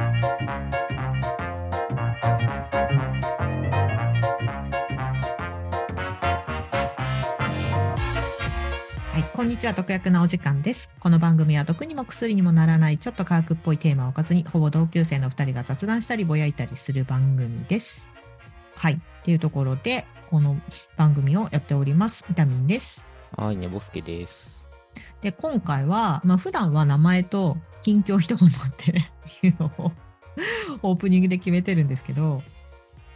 はい、こんにちは、毒薬のお時間です。この番組は毒にも薬にもならないちょっと科学っぽいテーマをおかずに、ほぼ同級生の2人が雑談したりぼやいたりする番組です。はい、っていうところで、この番組をやっております。イタミンです。はい、ねぼすけです。で、今回は、まあ、普段は名前と近況一言って いうのをオープニングで決めてるんですけど、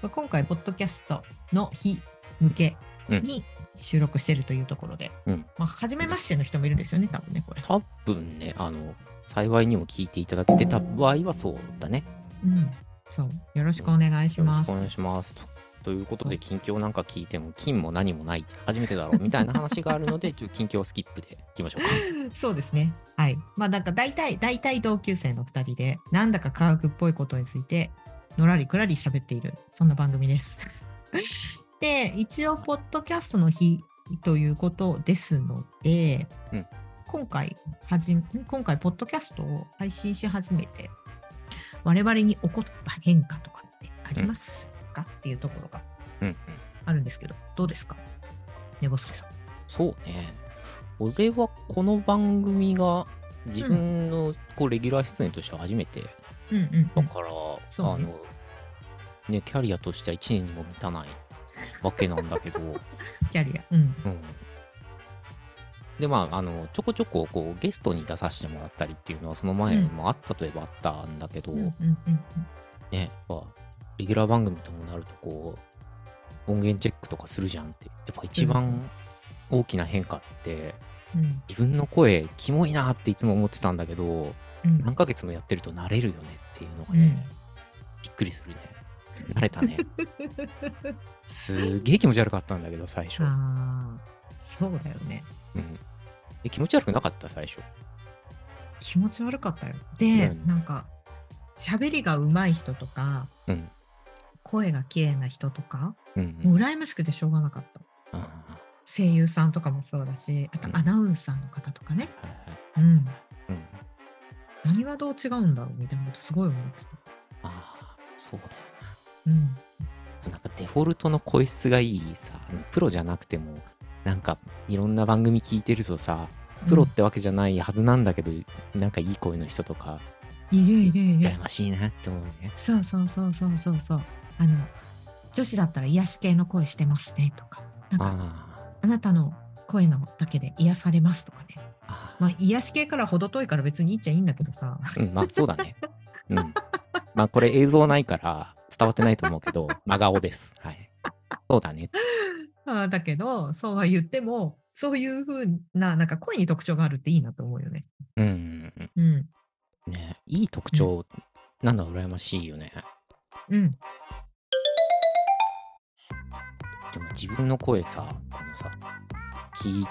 まあ今回、ポッドキャストの日向けに収録してるというところで、うんまあ、初めましての人もいるんですよね、多分ね、これ。多分ね、あの、幸いにも聞いていただけてた場合はそうだね。うん、そう。よろしくお願いしますよろしくお。願いします。とということで、近況なんか聞いても、金も何もない、初めてだろうみたいな話があるので、ちょっと近況スキップでいきましょうか。そうですね。はい。まあなんか大体、大体同級生の2人で、なんだか科学っぽいことについて、のらりくらり喋っている、そんな番組です。で、一応、ポッドキャストの日ということですので、うん今回はじ、今回、ポッドキャストを配信し始めて、我々に起こった変化とかってあります？か、っていうところがうんうん。あるんですけど、どうですか？ねぼすけさん。そうね。俺はこの番組が自分のこうレギュラー出演としては初めてうんうん、うん。だから、そうねあの、ね、キャリアとしては1年にも満たないわけなんだけど、キャリア。うん。うん。で、まあ、あの、ちょこちょこ、こう、ゲストに出させてもらったりっていうのは、その前もあったといえばあったんだけど、うんうんうんうん。ね、やっぱ、レギュラー番組ともなると、こう、音源チェックとかするじゃんって、やっぱ一番大きな変化って、うん自分の声、キモいなっていつも思ってたんだけど、うん何ヶ月もやってると慣れるよねっていうのがね、うんびっくりするね。慣れたね。すげえ気持ち悪かったんだけど、最初。そうだよね。うん。え気持ち悪くなかった、最初？気持ち悪かったよ。で、うんなんか、喋りが上手い人とか、うん。声が綺麗な人とか、うん、もう羨ましくてしょうがなかった。あ声優さんとかもそうだし、あとうんアナウンサーの方とかね。うん。うん。何がどう違うんだろうみたいなことすごい思ってた。ああ、そうだようん。な。なんかデフォルトの声質がいいさ、プロじゃなくても、なんかいろんな番組聞いてるとさ、プロってわけじゃないはずなんだけど、なんかいい声の人とか、いるいるいる羨。ましいなって思うね。そうそうそうそうそうそう。あの、女子だったら癒し系の声してますねとか。なんか、ああなたの声のだけで癒されますとかね。まあ、癒し系から程遠いから別にいいっちゃいいんだけどさ。あ、うん、まあそうだね。うん。まあこれ映像ないから伝わってないと思うけど、真顔です。はい。そうだね。あーだけど、そうは言っても、そういう風な、なんか声に特徴があるっていいなと思うよね。うんうんうん。うん。ねいい特徴、なんだ羨ましいよね。うん。自分の声さ、あのさ、聞い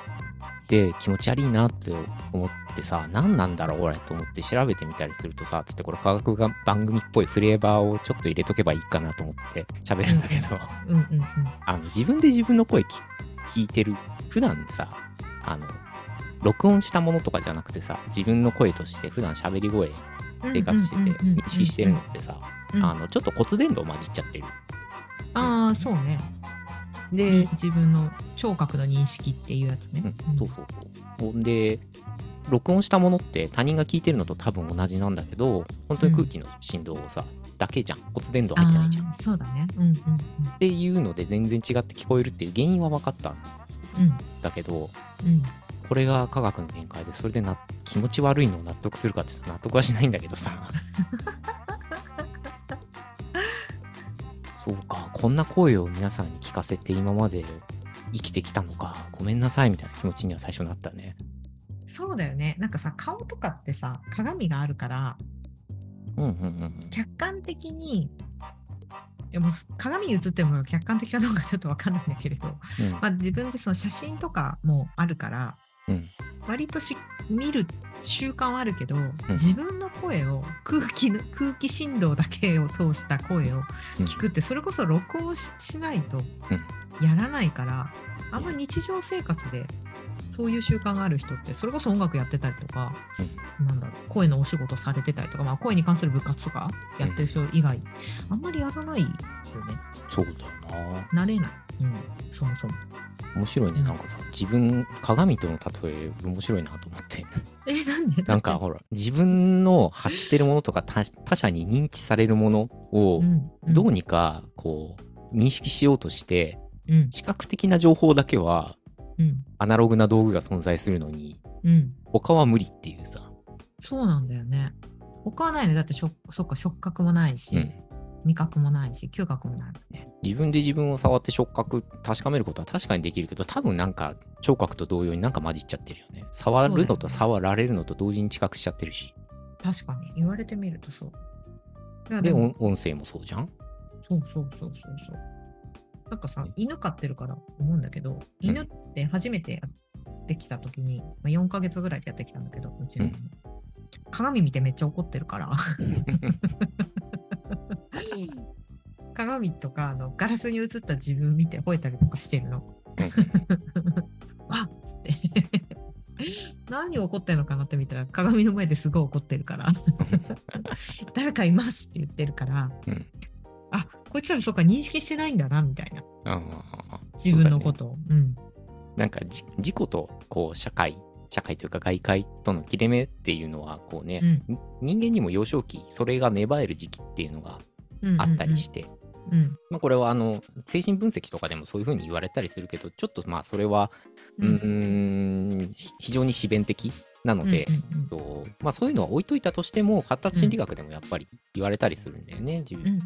て気持ち悪いなって思ってさ、何なんだろう俺と思って調べてみたりするとさ、つってこれ科学が番組っぽいフレーバーをちょっと入れとけばいいかなと思って喋るんだけど。あの自分で自分の声き聞いてる、普段さ、あの、録音したものとかじゃなくてさ、自分の声として普段喋り声生活してて認識してるのってさ、うんあの、ちょっと骨伝導混じっちゃってる。ああ、そうね。で、自分の聴覚の認識っていうやつね。うん、そうそうそう。ほんで、録音したものって他人が聞いてるのと多分同じなんだけど、本当に空気の振動をさ、だけじゃん。骨伝導入ってないじゃん。そうだね。うんうんていうので全然違って聞こえるっていう原因は分かったんうん。だけど、うん。これが科学の限界で、それでな気持ち悪いのを納得するかって納得はしないんだけどさ。そうか、こんな声を皆さんに聞かせて今まで生きてきたのか、ごめんなさいみたいな気持ちには最初なったね。そうだよね。なんかさ、顔とかってさ、鏡があるから、うんうんうん客観的に、でも鏡に映ってるも客観的かどうかちょっとわかんないんだけれど、うん。まあ、自分でその写真とかもあるから、うん割とし見る習慣はあるけど、自分の声を空気の 空気振動だけを通した声をうん。聞くってそれこそ録音ししないとやらないからあんま日常生活でそういう習慣がある人ってそれこそ音楽やってたりとか、なんだろう声のお仕事されてたりとか、まあ、声に関する部活とかやってる人以外、あんまりやらないよね。そうだよな。慣れない、うん、そもそも。面白いねなんかさ自分鏡との例え面白いなと思ってえなんで？なんか ほら自分の発してるものとか他他者に認知されるものをどうにかこう認識しようとしてうん。視覚的な情報だけはうん。アナログな道具が存在するのにうん。他は無理っていうさ、そうなんだよね。他はないね。だってしょそっか触覚もないし、うん。味覚もないし嗅覚もないもんね。自分で自分を触って触覚確かめることは確かにできるけど多分なんか聴覚と同様になんか混じっちゃってるよね。触るのと触られるのと同時に知覚しちゃってるし。確かに言われてみるとそう。で音声もそうじゃん？そうそうそうそうそう。なんかさ、犬飼ってるから思うんだけど、犬って初めてやってきた時に、まあ、4ヶ月ぐらいでやってきたんだけど、うちの、うん。鏡見てめっちゃ怒ってるから。鏡とかあのガラスに映った自分見て吠えたりとかしてるの。あっつって。何怒ってんのかなって見たら鏡の前ですごい怒ってるから。誰かいますって言ってるから、うん。あこいつらそうか認識してないんだなみたいな。自分のことを。う,、ん。なんかじ自己とこう社会社会というか外界との切れ目っていうのはこうね、うん。人間にも幼少期それが芽生える時期っていうのがうん。あったりして、うん。まあ、これはあの精神分析とかでもそういうふうに言われたりするけどちょっとまあそれはううん。ーんひ非常に自弁的なので、うんうんとまあ、そういうのは置いといたとしても発達心理学でもやっぱり言われたりするんだよね、自分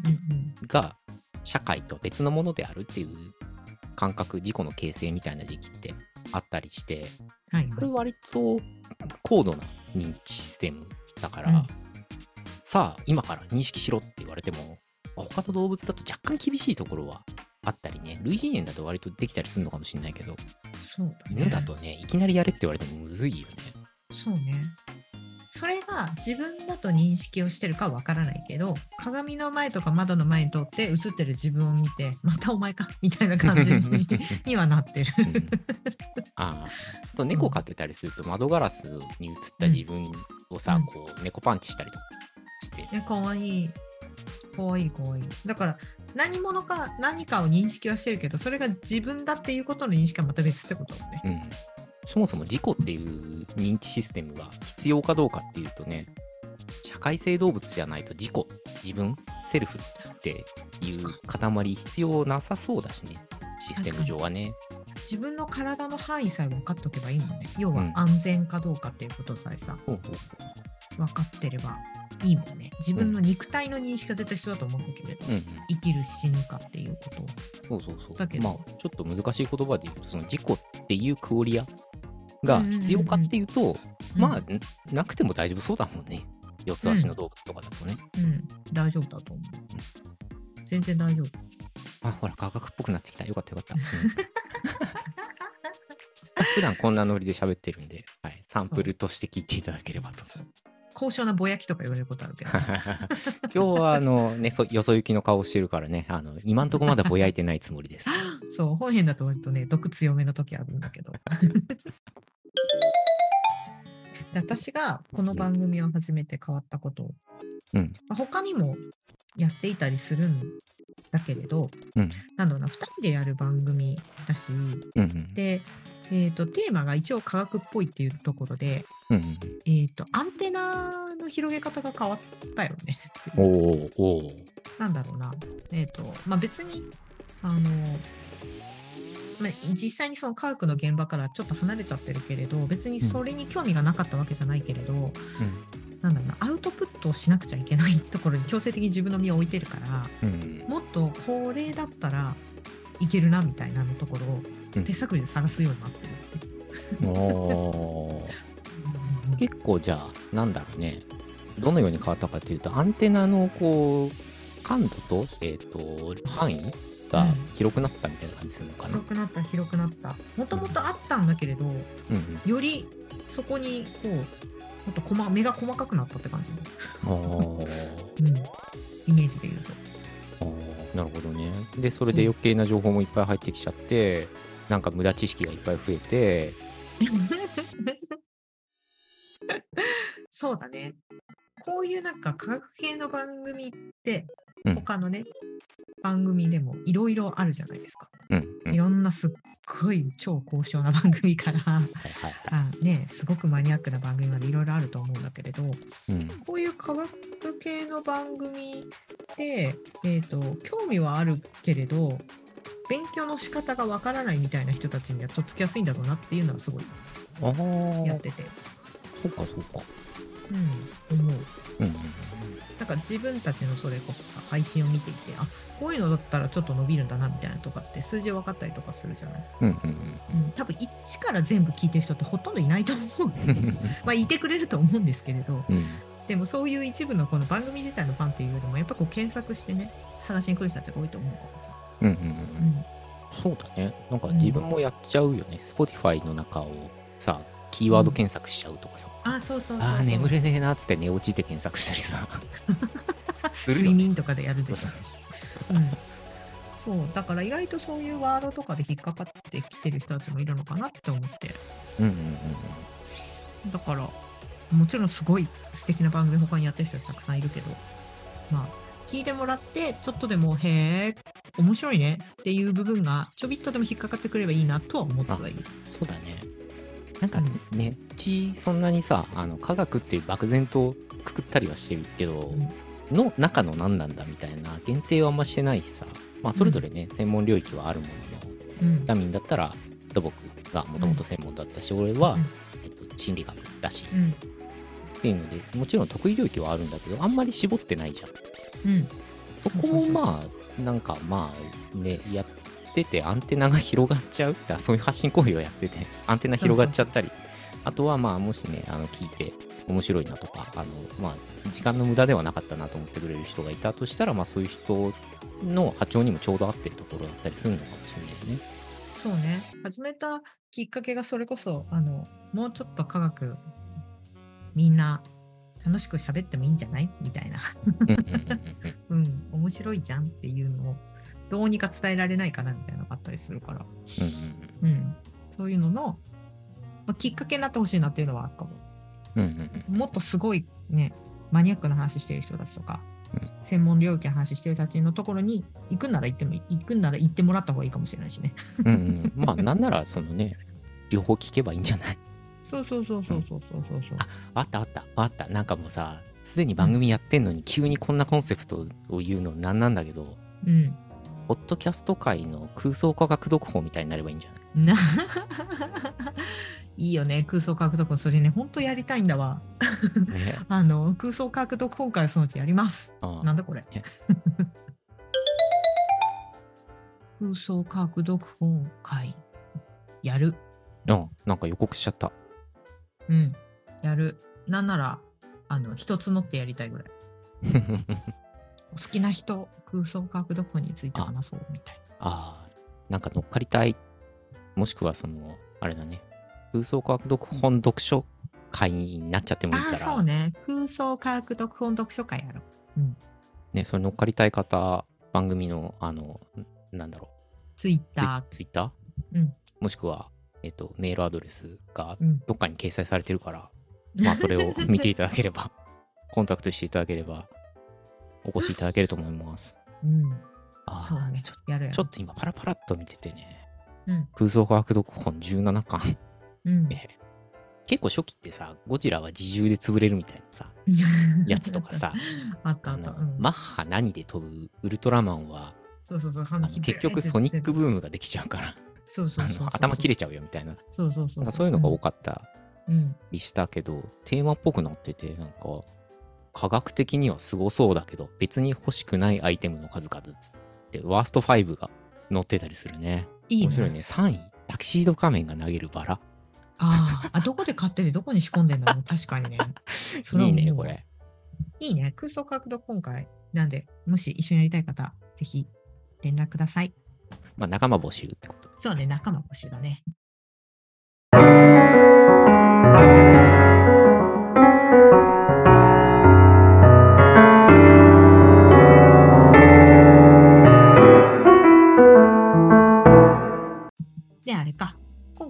が社会と別のものであるっていう感覚自己の形成みたいな時期ってあったりしてはいこれ割と高度な認知システムだから、うんさあ今から認識しろって言われても他の動物だと若干厳しいところはあったりね類人猿だと割とできたりするのかもしれないけどそうだね。犬だとねいきなりやれって言われてもむずいよね。そうね。それが自分だと認識をしてるかわからないけど鏡の前とか窓の前に通って映ってる自分を見てまたお前かみたいな感じに にはなってる。うん。ああ。あと猫飼ってたりすると窓ガラスに映った自分をさ、うん。こう猫パンチしたりとかして、ね、かわいい。かわいいかわいい。だから何者か何かを認識はしてるけどそれが自分だっていうことの認識はまた別ってことね。うん、そもそも自己っていう認知システムが必要かどうかっていうとね社会性動物じゃないと自己自分セルフっていう塊必要なさそうだしねシステム上はね。自分の体の範囲さえ分かっとけばいいもんね。要はうん。安全かどうかっていうことさえさ、ほうほう。分かってればいいもんね。自分の肉体の認識が絶対必要だと思うんだけれど、うんうん。生きる死ぬかっていうこと。を。そうそうそう。だけど。まあちょっと難しい言葉で言うとその自己っていうクオリアが必要かっていうと、まあんなくても大丈夫そうだもんね。四つ足の動物とかだとね、うん、大丈夫だと思う。全然大丈夫。あほら科学っぽくなってきた。よかったよかった、うん。普段こんなノリで喋ってるんで、はい、サンプルとして聞いていただければと。高尚なぼやきとか言われることあるけど。今日はあの、ね、そよそ行きの顔してるからねあの今んとこまだぼやいてないつもりです。そう、本編だと割とね、毒強めの時あるんだけど。で私がこの番組を始めて変わったこと、うんまあ他にもやっていたりするんだけれど、うん。なんだろうな、2人でやる番組だし、うんうん。で、えー、とテーマが一応科学っぽいっていうところで、うんうん。えー、とアンテナの広げ方が変わったよね。おーおー。なんだろうな、えっ、と、まあ、別に、あの、まあ、実際にその科学の現場からちょっと離れちゃってるけれど、別にそれに興味がなかったわけじゃないけれど、なんだろうな、アウトプットをしなくちゃいけないところに強制的に自分の身を置いてるから、うん。うんもっとこれだったらいけるなみたいなのところをうん。手探りで探すようになってるう。おー。結構じゃあなんだろうね。どのように変わったかというとアンテナのこう感度と,、えー、と範囲がうん。広くなったみたいな感じするのかな？広くなった広くなった。もともとあったんだけれどうんうん。よりそこにこうもっと細目が細かくなったって感じ、おー。うん、イメージで言うと。おー。なるほどね。でそれで余計な情報もいっぱい入ってきちゃってなんか無駄知識がいっぱい増えて。そうだね。こういうなんか科学系の番組ってうん他のね、番組でもいろいろあるじゃないですか。うんうん。いろんなすっごい超高尚な番組からねすごくマニアックな番組までいろいろあると思うんだけれどい。うん。こういう科学系の番組って、えー、と興味はあるけれど勉強の仕方がわからないみたいな人たちにはとっつきやすいんだろうなっていうのはすごいやってて、そうかそうか。うん、思う。うんうんなんか自分たちのそれこそさ配信を見ていてあこういうのだったらちょっと伸びるんだなみたいなとかって数字分かったりとかするじゃない、うん。うんうんうん、多分一から全部聞いてる人ってほとんどいないと思う まあいてくれると思うんですけれどうん。うん。でもそういう一部のこの番組自体のファンっていうよりもやっぱこう検索してね探しに来る人たちが多いと思うからさ、うんうんうん。うん、そうだね。なんか自分もやっちゃうよね。Spotify の中をさ、キーワード検索しちゃうとかさ。あそうそうそうそう。ああ、眠れねえなっつって寝落ちて検索したりさ。するよ睡眠とかでやるでしょ、うん、そう。だから意外とそういうワードとかで引っかかってきてる人たちもいるのかなって思って。うんうんうんだからもちろんすごい素敵な番組他にやってる人たちたくさんいるけど。まあ聞いてもらってちょっとでもへえ面白いねっていう部分がちょびっとでも引っかかってくればいいなとは思ってはいる。そうだね。なんかね、うちそんなにさ、あの科学って漠然とくくったりはしてるけど、の中の何なんだみたいな限定はあんましてないしさ、まあそれぞれね、専門領域はあるものの、うん。ダミンだったら土木がもともと専門だったし、俺は、うん。えっと、心理学だし、うん。っていうので、もちろん得意領域はあるんだけど、あんまり絞ってないじゃん。うん。そこもまあ、なんかまあね、やっててアンテナが広がっちゃう。だからそういう発信行為をやってて、アンテナ広がっちゃったり、あとはまあ、もしね、あの聞いて面白いなとか、あのまあ、時間の無駄ではなかったなと思ってくれる人がいたとしたら、まあそういう人の波長にもちょうど合ってるところだったりするのかもしれないね。そうね。始めたきっかけがそれこそあのもうちょっと科学みんな楽しく喋ってもいいんじゃない？みたいな、うん、面白いじゃんっていうのをどうにか伝えられないかなみたいなのがあったりするから、うんうん、そういうのの、まあ、きっかけになってほしいなっていうのはあるかも。うんうんうん。もっとすごいね、マニアックな話してる人たちとか、うん。専門領域の話してる人たちのところに行くんなら行っても行くんなら行ってもらった方がいいかもしれないしね。うんうん。まあなんならそのね両方聞けばいいんじゃない？そうそうそうそうそうそうそうそう。あったあった。あった。なんかもうさすでに番組やってんのに急にこんなコンセプトを言うのなんなんだけど。うん。ポッドキャスト界の空想科学読法みたいになればいいんじゃない？な いいよね、空想科学読本。それね、本当やりたいんだわ。ね あの、空想科学読本会そのうちやります。あなんだこれえ。空想科学読本会。やる。あなんか予告しちゃったうん。やる。なんなら、あの、一つ乗ってやりたいぐらい。お好きな人、空想科学読本について話そうみたいああなんか乗っかりたいもしくはそのあれだね空想科学読本読書会になっちゃってもいいからそうね。空想科学読本読書会やろう。うん。ねそれ乗っかりたい方番組のあのんなんだろツイッうタツイツイッター、うんもしくは、えっと、メールアドレスがー。うん。どっかに掲載されてるから、まあそれを見ていただければ コンタクトしていただければお越しいただけると思いますうん。あーそうだねちょ。やるやる。ちょっと今パラパラっと見ててね、うん空想科学読本17巻うん。え結構初期ってさゴジラは自重で潰れるみたいなさ やつとかさあったあった。マッハ何で飛ぶウルトラマンはそうそうそう。結局ソニックブームができちゃうからあそうそう頭切れちゃうよみたいなそうそうそうそういうのが多かかったうん。りしたけど、テーマっぽくなっててなんか科学的にはすごそうだけど別に欲しくないアイテムの数々つってワースト5が載ってたりするねいいね。面白いね3位タキシード仮面が投げるバラあーあ、どこで買っててどこに仕込んでんだろう。確かにね。それはいいねこれいいね。空想科学読本会。なんで、もし一緒にやりたい方、ぜひ連絡ください。まあ仲間募集ってことそうね、仲間募集だね。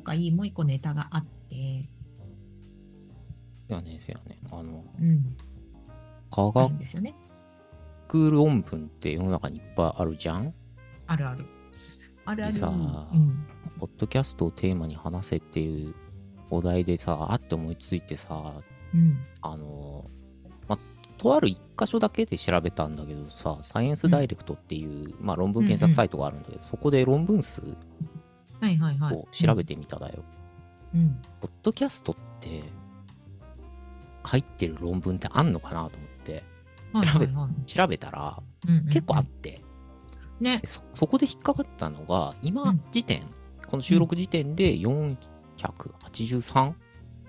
回もう一個ネタがあって。せやね、せやね。あの、うん。科学ですよね。論文って世の中にいっぱいあるじゃん？あるある。あるある。さ、うん、ポッドキャストをテーマに話せっていうお題でさ、あって思いついてさ、うん、あの、ま、とある一箇所だけで調べたんだけどさ、サイエンスダイレクトっていう、うん、まあ、論文検索サイトがあるんだけど、うんうん、そこで論文数はいはいはい。を調べてみただよ。うん。ポッドキャストって書いてる論文ってあんのかなと思ってはいはいはい。調べたら結構あって、ねで。そそこで引っかかったのが今うん時点、この収録時点で483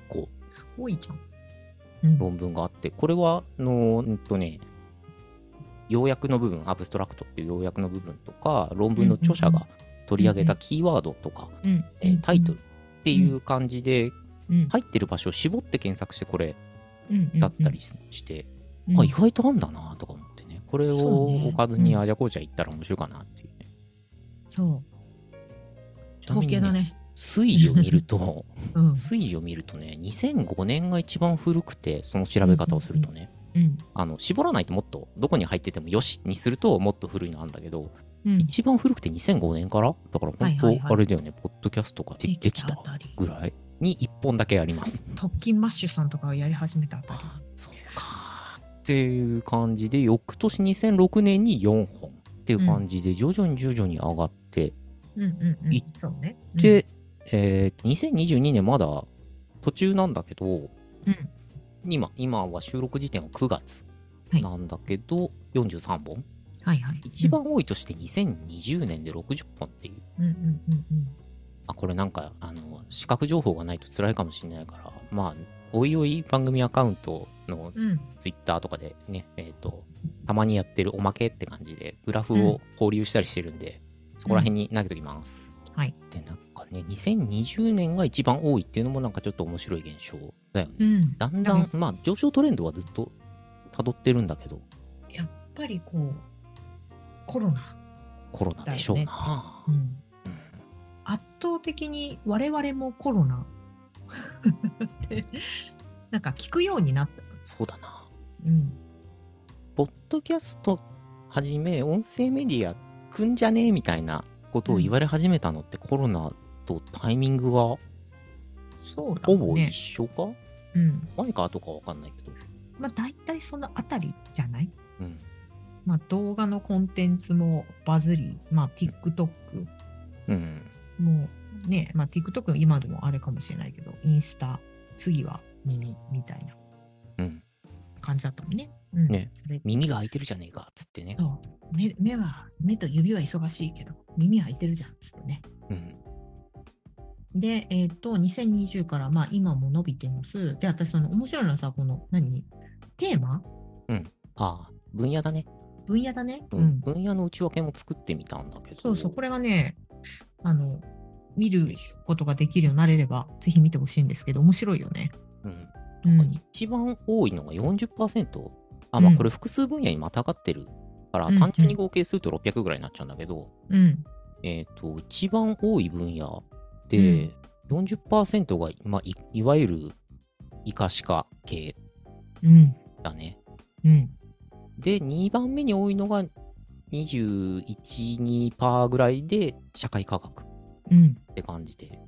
個多いじゃん。うん。論文があってこれはあのうんとね要約の部分アブストラクトっていう要約の部分とか論文の著者が取り上げたキーワードとか、うん。えータイトルっていう感じでうん。入ってる場所を絞って検索してこれうん。だったりして、うん。あ意外とあんだなとか思ってねこれをねおかずにうんあじゃこうじゃ行ったら面白いかなっていうね、そう。統計だね。推移を見ると うん。推移を見るとね2005年が一番古くてその調べ方をするとね、うん。あの絞らないともっとどこに入っててもよしにするともっと古いのあるんだけど、うん。一番古くて2005年から？だから本はいはいはい当あれだよね、ポッドキャストができた。ぐらいに1本だけあります。特勤マッシュさんとかがやり始めたあたり。そうか。っていう感じで翌年2006年に4本っていう感じで徐々に徐々に上がって、うんうんうんい。そうね。で、えー2022年まだ途中なんだけど、うん、今今は収録時点は9月はいなんだけど、43本はいはい。一番多いとして2020年で60本っていう、うんうんうんうんあこれなんかあの視覚情報がないと辛いかもしれないからまあおいおい番組アカウントのうん。うん。ツイッターとかでねえっ、とたまにやってるおまけって感じでグラフを放流したりしてるんで、そこら辺に投げときます、はい。でなんかね2020年が一番多いっていうのもなんかちょっと面白い現象だよねうん。だんだんまあ上昇トレンドはずっと辿ってるんだけどやっぱりこう、コロナ。コロナでしょうだな、うん。うん圧倒的に我々もコロナって なんか聞くようになった。そうだなうん。ポッドキャストはじめ音声メディアくんじゃねえみたいなことを言われ始めたのってコロナとタイミングがそうだほぼね一。緒か、うん。前か後かわかんないけど。まあ大体そのあたりじゃない？うん。まあ動画のコンテンツもバズり、まあ TikTok うん。もうね、まあ TikTok 今でもあれかもしれないけど、インスタ、次は耳みたいなうん。感じだったもんね。うん、ね耳が開いてるじゃねえかっつってね。そう目目は、目と指は忙しいけど、耳は開いてるじゃんっつってね。うん。で、えっ、と、2020から、まあ、今も伸びてます。で、私、その、面白いのはさ、この、何？テーマ？ああ、分野だね。分野だね。う。うんん。分野の内訳も作ってみたんだけど。そうそう、これがね、あの、見ることができるようになれれば、ぜひ見てほしいんですけど、面白いよね。うん。うん。一番多いのが40%。あ、まあうんこれ複数分野にまたがってるから、うん単純に合計すると600ぐらいになっちゃうんだけど、うん。えっ、と、一番多い分野で、40%が、まあい、いわゆるイカシカ系うん。だね。うん。で、2番目に多いのが21、2%ぐらいで社会科学っうん。て感じで、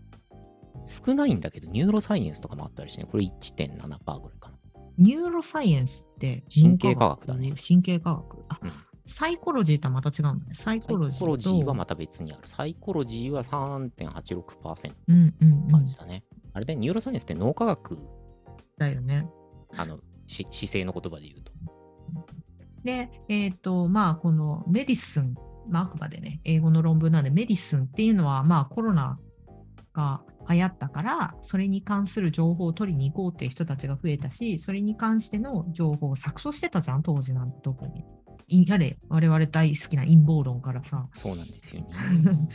少ないんだけど、ニューロサイエンスとかもあったりしてね、これ1.7%ぐらいかな。neuroscience って神経科学だね脳神経科学。あ、うんサイコロジーとはまた違うんだね。サイ psychology と。 psychology はまた別にある。サイコロジーは3.86%うんうんうん。感じだね。あれで、 neuroscience って脳科学、だよね。あの、し市井の言葉で言うと。で、えっ、と、まあ、この medicine、まあ、あくまでね、英語の論文なんで、 medicine っていうのは、まあ、コロナが流行ったから、それに関する情報を取りに行こうっていう人たちが増えたし、それに関しての情報を錯綜してたじゃん、当時なんて特に。いやれ、我々大好きな陰謀論からさ。そうなんですよね。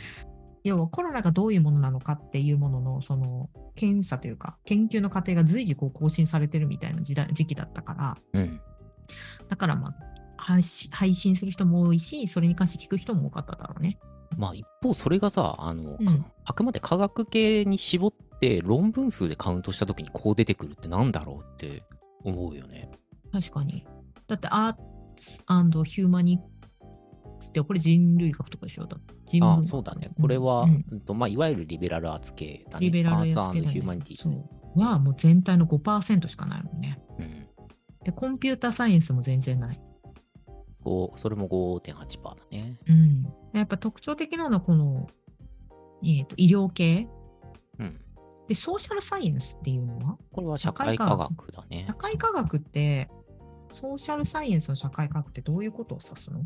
要はコロナがどういうものなのかっていうもののその検査というか研究の過程が随時こう更新されてるみたいな時代時期だったからうん。だからまあ配信する人も多いしそれに関して聞く人も多かっただろうね。まあ一方それがさあの、うんあくまで科学系に絞って論文数でカウントした時にこう出てくるってなんだろうって思うよね。確かに。だってアーツヒューマニクスってこれ人類学とかでしょ？だ人あ文そうだね。これは、うんうんとまあ、いわゆるリベラルアーツ系だね。リベラルアーツけだねヒューマニティーズ。そうはもう全体の5%しかないもんね。うんで、コンピューターサイエンスも全然ない。それも5.8%だね。うん。でやっぱ特徴的なのはこの、えーと医療系。うん。で、ソーシャルサイエンスっていうのは？これは社会科学だね社。会科学って、ソーシャルサイエンスの社会科学ってどういうことを指すの？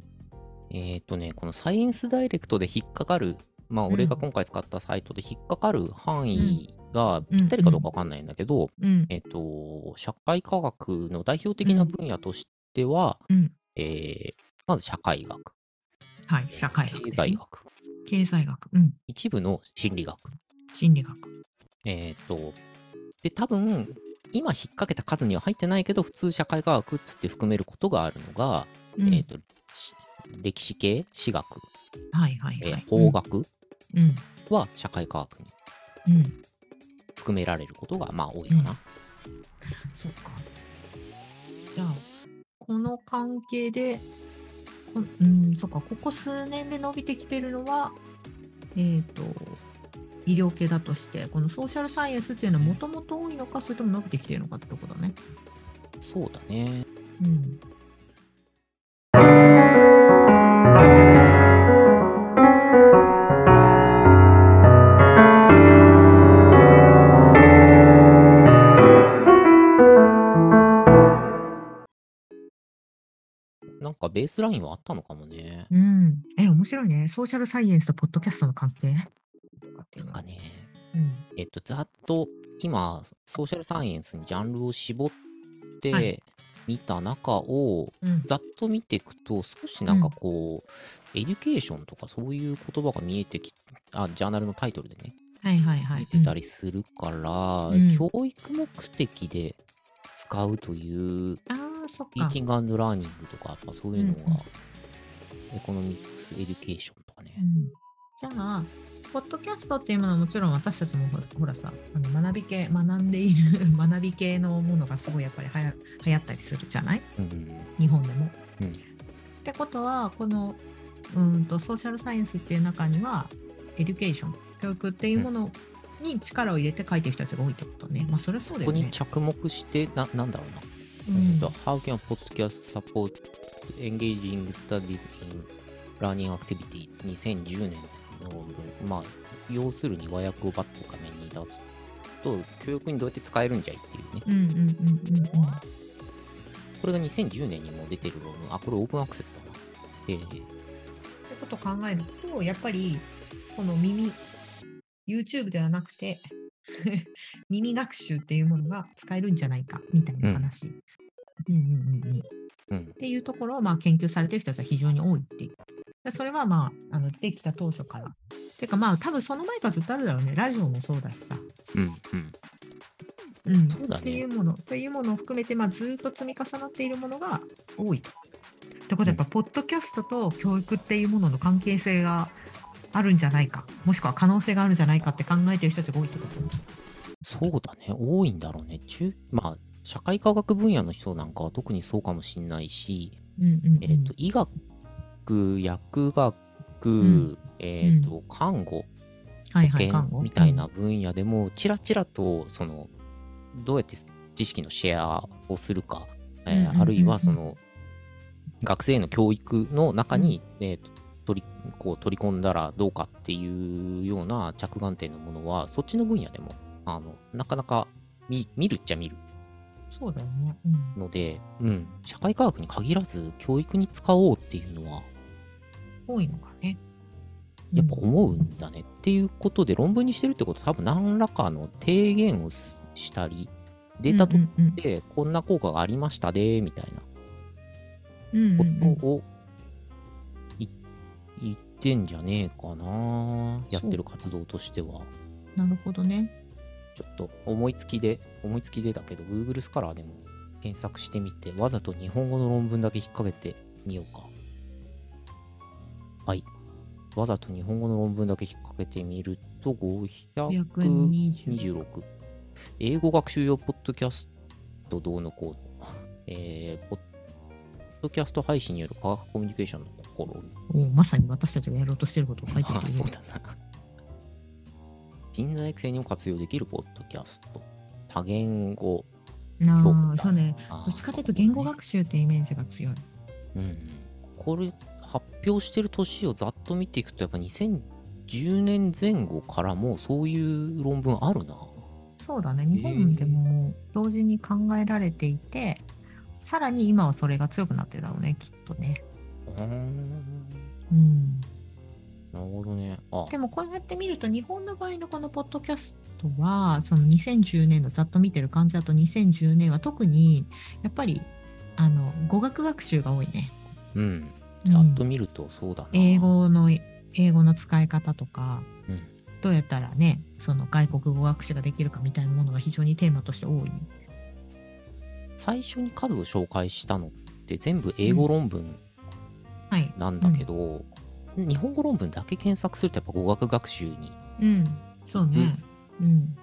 えっ、とね、このサイエンスダイレクトで引っかかる、まあ、うん俺が今回使ったサイトで引っかかる範囲がうんぴったりかどうかわかんないんだけど、うん。えっ、と、社会科学の代表的な分野としては、うん。えーまず社会学、はい。社会学、経済。学、経済学。うん。一部の心理学。心理学。えっ、と、で、多分、今引っ掛けた数には入ってないけど、普通社会科学っつって含めることがあるのが、うん、えっ、と、し歴史系、史学、はいはいえーはい。法学うん。は社会科学にうん。うん。含められることがまあ多いかな。そうか。じゃあ、この関係で、こうん、そっか、ここ数年で伸びてきてるのは、えっ、と、医療系だとして、このソーシャルサイエンスっていうのはもともと多いのか、それとも伸びてきてるのかってとこだね。そうだね。うん。ベースラインはあったのかもね。うん。え、面白いね。 social science とポッドキャストの関係？なんかね、うん。えっと、ざっと今、 social science にジャンルを絞っはて見た中を、うん。ざっと見ていくと、少しなんかこう、 education とかそういう言葉が見えてきあ、ジャーナルのタイトルでね、はいはいはい。見えてたりするから、うん教育目的で使うという、ああ、そっか。 teaching learning とか、やっぱそういうのが、うんうん economics education とかね。うんじゃあ、ポッドキャストっていうものはもちろん私たちもほらさ、あの学び系、学んでいる 学び系のものがすごいやっぱりはや流行ったりするじゃない？うん日本でも。うんってことは、このうんと social science っていう中には、 education 、教育っていうものに力を入れて書いてる人たちが多いってことね。まあ、それはそうだよね。ここに着目して、ななんだろうな。How can podcast support engaging studies in learning activities? 2010年の。まあ、要するに和訳をバッと画面に出すと、教育にどうやって使えるんじゃいっていうね。うんうんうんうんうん。これが2010年にも出てる論文。あ、これオープンアクセスだな。えー、ってことを考えると、やっぱりこの耳、YouTube ではなくて、耳学習っていうものが使えるんじゃないかみたいな話。うんうんうんうん、っうん。ていうところをまあ研究されてる人たちは非常に多いっていう。でそれはまあ、あの出てきた当初から。てかまあ、多分その前からずっとあるだろうね。ラジオもそうだしさ。うん。うん。うん、そうだねっていうもの、というものを含めて、まあ、ずっと積み重なっているものが多いと。ってことは、やっぱ、ポッドキャストと教育っていうものの関係性があるんじゃないか、もしくは可能性があるんじゃないかって考えてる人たちが多いってこと？そうだね。多いんだろうね。中、まあ、社会科学分野の人なんかは特にそうかもしんないし、うんうんうん、えっ、と、医学、薬学、んえっ、と、看護、はいはい、保険看護みたいな。分野でも、ちらちらと、その、どうやって知識のシェアをするか、えーうんうんうんうんあるいは、その、学生への教育の中に、えーと取りこう取り込んだらどうかっていうような着眼点のものは、そっちの分野でも、あのなかなか見見るっちゃ見るうんそうだよね。うんので、うん、社会科学に限らず、教育に使おうっていうのは、多いのかね。やっぱ思うんだね。っていうことで、論文にしてるってことは、多分何らかの提言をすしたり、データ取って、こんな効果がありましたで、みたいなことをてんじゃねえかな。やってる活動としては。なるほどね。ちょっと思いつきで、思いつきでだけど、Google スカラーでも検索してみて、わざと日本語の論文だけ引っ掛けてみようか。はい。わざと日本語の論文だけ引っ掛けてみると、526。120。英語学習用ポッドキャストどうのこうの。えー、ポッドキャスト配信による科学コミュニケーションの試み。おまさに私たちがやろうとしてることを書いてある、あ そうだな。人材育成にも活用できるポッドキャスト。多言語あそうね。どっちかというと言語学習ってイメージが強い。うんうん。これ、発表してる年をざっと見ていくと、やっぱ2010年前後からもうそういう論文あるな。そうだね。日本でも同時に考えられていて、さらに今はそれが強くなってるだろうね、きっとね。うーん。うん。なるほどね。あ、でもこうやって見ると日本の場合のこのポッドキャストはその2010年のざっと見てる感じだと2010年は特にやっぱりあの語学学習が多いね。うん。ざっと見るとそうだな。英語の英語の使い方とか、うんどうやったらねその外国語学習ができるかみたいなものが非常にテーマとして多い。最初に数を紹介したのって全部英語論文はい。なんだけど、日本語論文だけ検索するとやっぱ語学学習にうん。そうね。うん。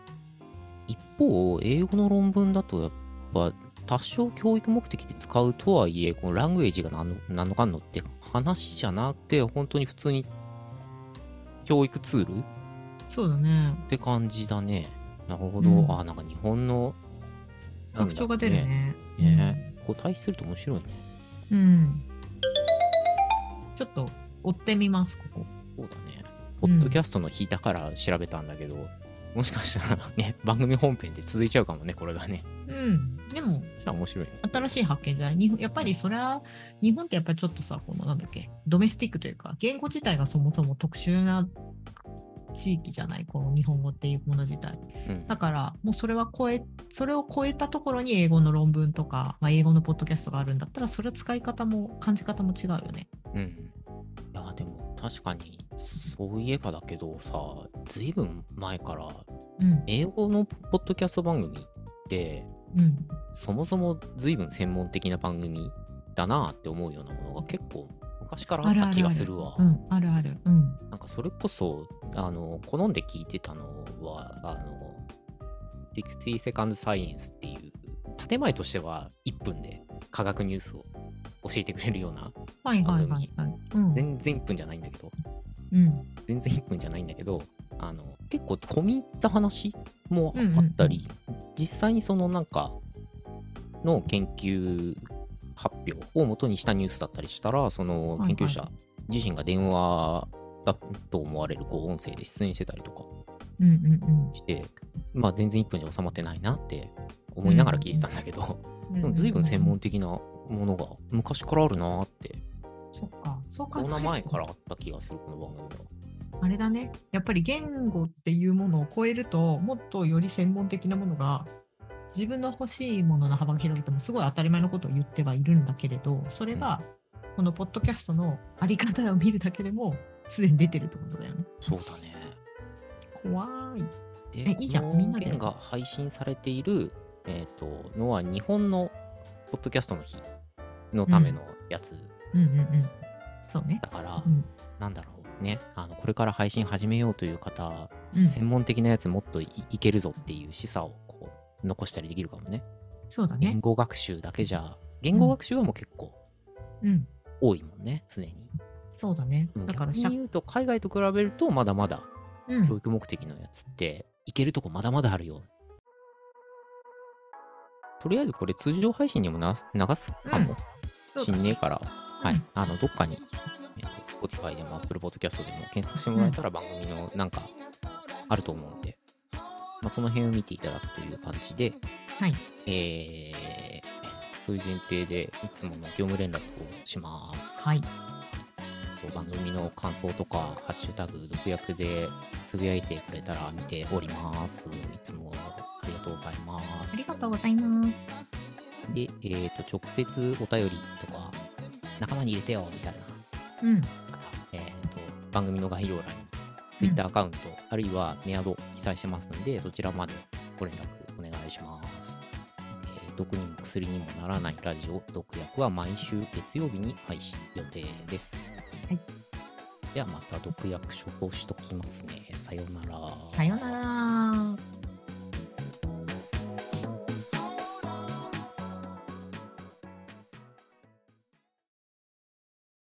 一方英語の論文だとやっぱ多少教育目的で使うとはいえこのラングエージが何の何のかんのって話じゃなくて本当に普通に教育ツールっそうだね。て感じだねなるほど、うんあなんか日本の特徴が出るね。ねこう対比すると面白いねうん。うん。ちょっと追ってみます、ここ。そうだねポッドキャストの日だから調べたんだけど、もしかしたらね 番組本編で続いちゃうかもねこれがねうん。でも、じゃあ面白いね新しい発見じゃない？日本やっぱりそれは日本ってやっぱりちょっとさこのなんだっけ？ドメスティックというか言語自体がそもそも特殊な地域じゃないこの日本語っていうもの自体。うん。だからもうそれは超えそれを超えたところに英語の論文とか、まあ、英語のポッドキャストがあるんだったらそれは使い方も感じ方も違うよね。うん。いや、でも確かに、そういえばだけどさ、ずいぶん前から、うん。英語のポッドキャスト番組って、うん。そもそもずいぶん専門的な番組だなって思うようなものが結構昔からあった気がするわ。うんあるある。うん。なんかそれこそ、あの、好んで聞いてたのは、あの、60 Second Science っていう、建前としては1分で科学ニュースを教えてくれるような、はいはいはいはい。うん。全然1分じゃないんだけど、うん。全然1分じゃないんだけど、あの、結構込み入った話もうんうんうんあったり、実際にそのなんか、の研究発表を元にしたニュースだったりしたら、その研究者自身が電話だと思われるこう音声で出演してたりとかして、まあ全然1分じゃ収まってないなって思いながら聞いてたんだけど、うんでも随分専門的なものが昔からあるなって、そっかそうコロナ前からあった気がする、この番組は。あれだね。やっぱり言語っていうものを超えると、もっとより専門的なものが、自分の欲しいものの幅が広がってもすごい当たり前のことを言ってはいるんだけれど、それが、このポッドキャストのあり方を見るだけでも、すでに出てるってことだよね。そうだね。怖い。で、えいいじゃんみんなでが配信されている、えっ、と、のは日本のポッドキャストの日のためのやつうんうんうん。そうね。だから、うん。なんだろうね、あの、これから配信始めようという方、うん、専門的なやつもっといいけるぞっていう示唆を残したりできるかもね。そうだね。言語学習だけじゃ、言語学習はもう結構うん。多いもんね、常に。そうだね。だから逆に、言うと、海外と比べると、まだまだうん教。育目的のやつって、いけるとこまだまだあるよ。とりあえずこれ通常配信にもな流すかもしんねえから、はいうん。あの、どっかに、えっと Spotify でも Apple Podcast でも検索してもらえたら番組のなんかあると思うんで、まあ、その辺を見ていただくという感じで、はい。えーそういう前提でいつもの業務連絡をします。はい。番組の感想とか、ハッシュタグ、毒薬でつぶやいてくれたら見ております。いつもありがとうございますあり。がとうございます。で、えっ、と、直接お便りとか、仲間に入れてよみたいなうん。方、えっ、と、番組の概要欄に Twitter アカウント、あるいはメアド記載してますんで、そちらまでご連絡お願いします。えー毒にも薬にもならないラジオ、毒薬は毎週月曜日に配信予定です。はい。ではまた毒薬処方しときますね。さようなら。さよなら。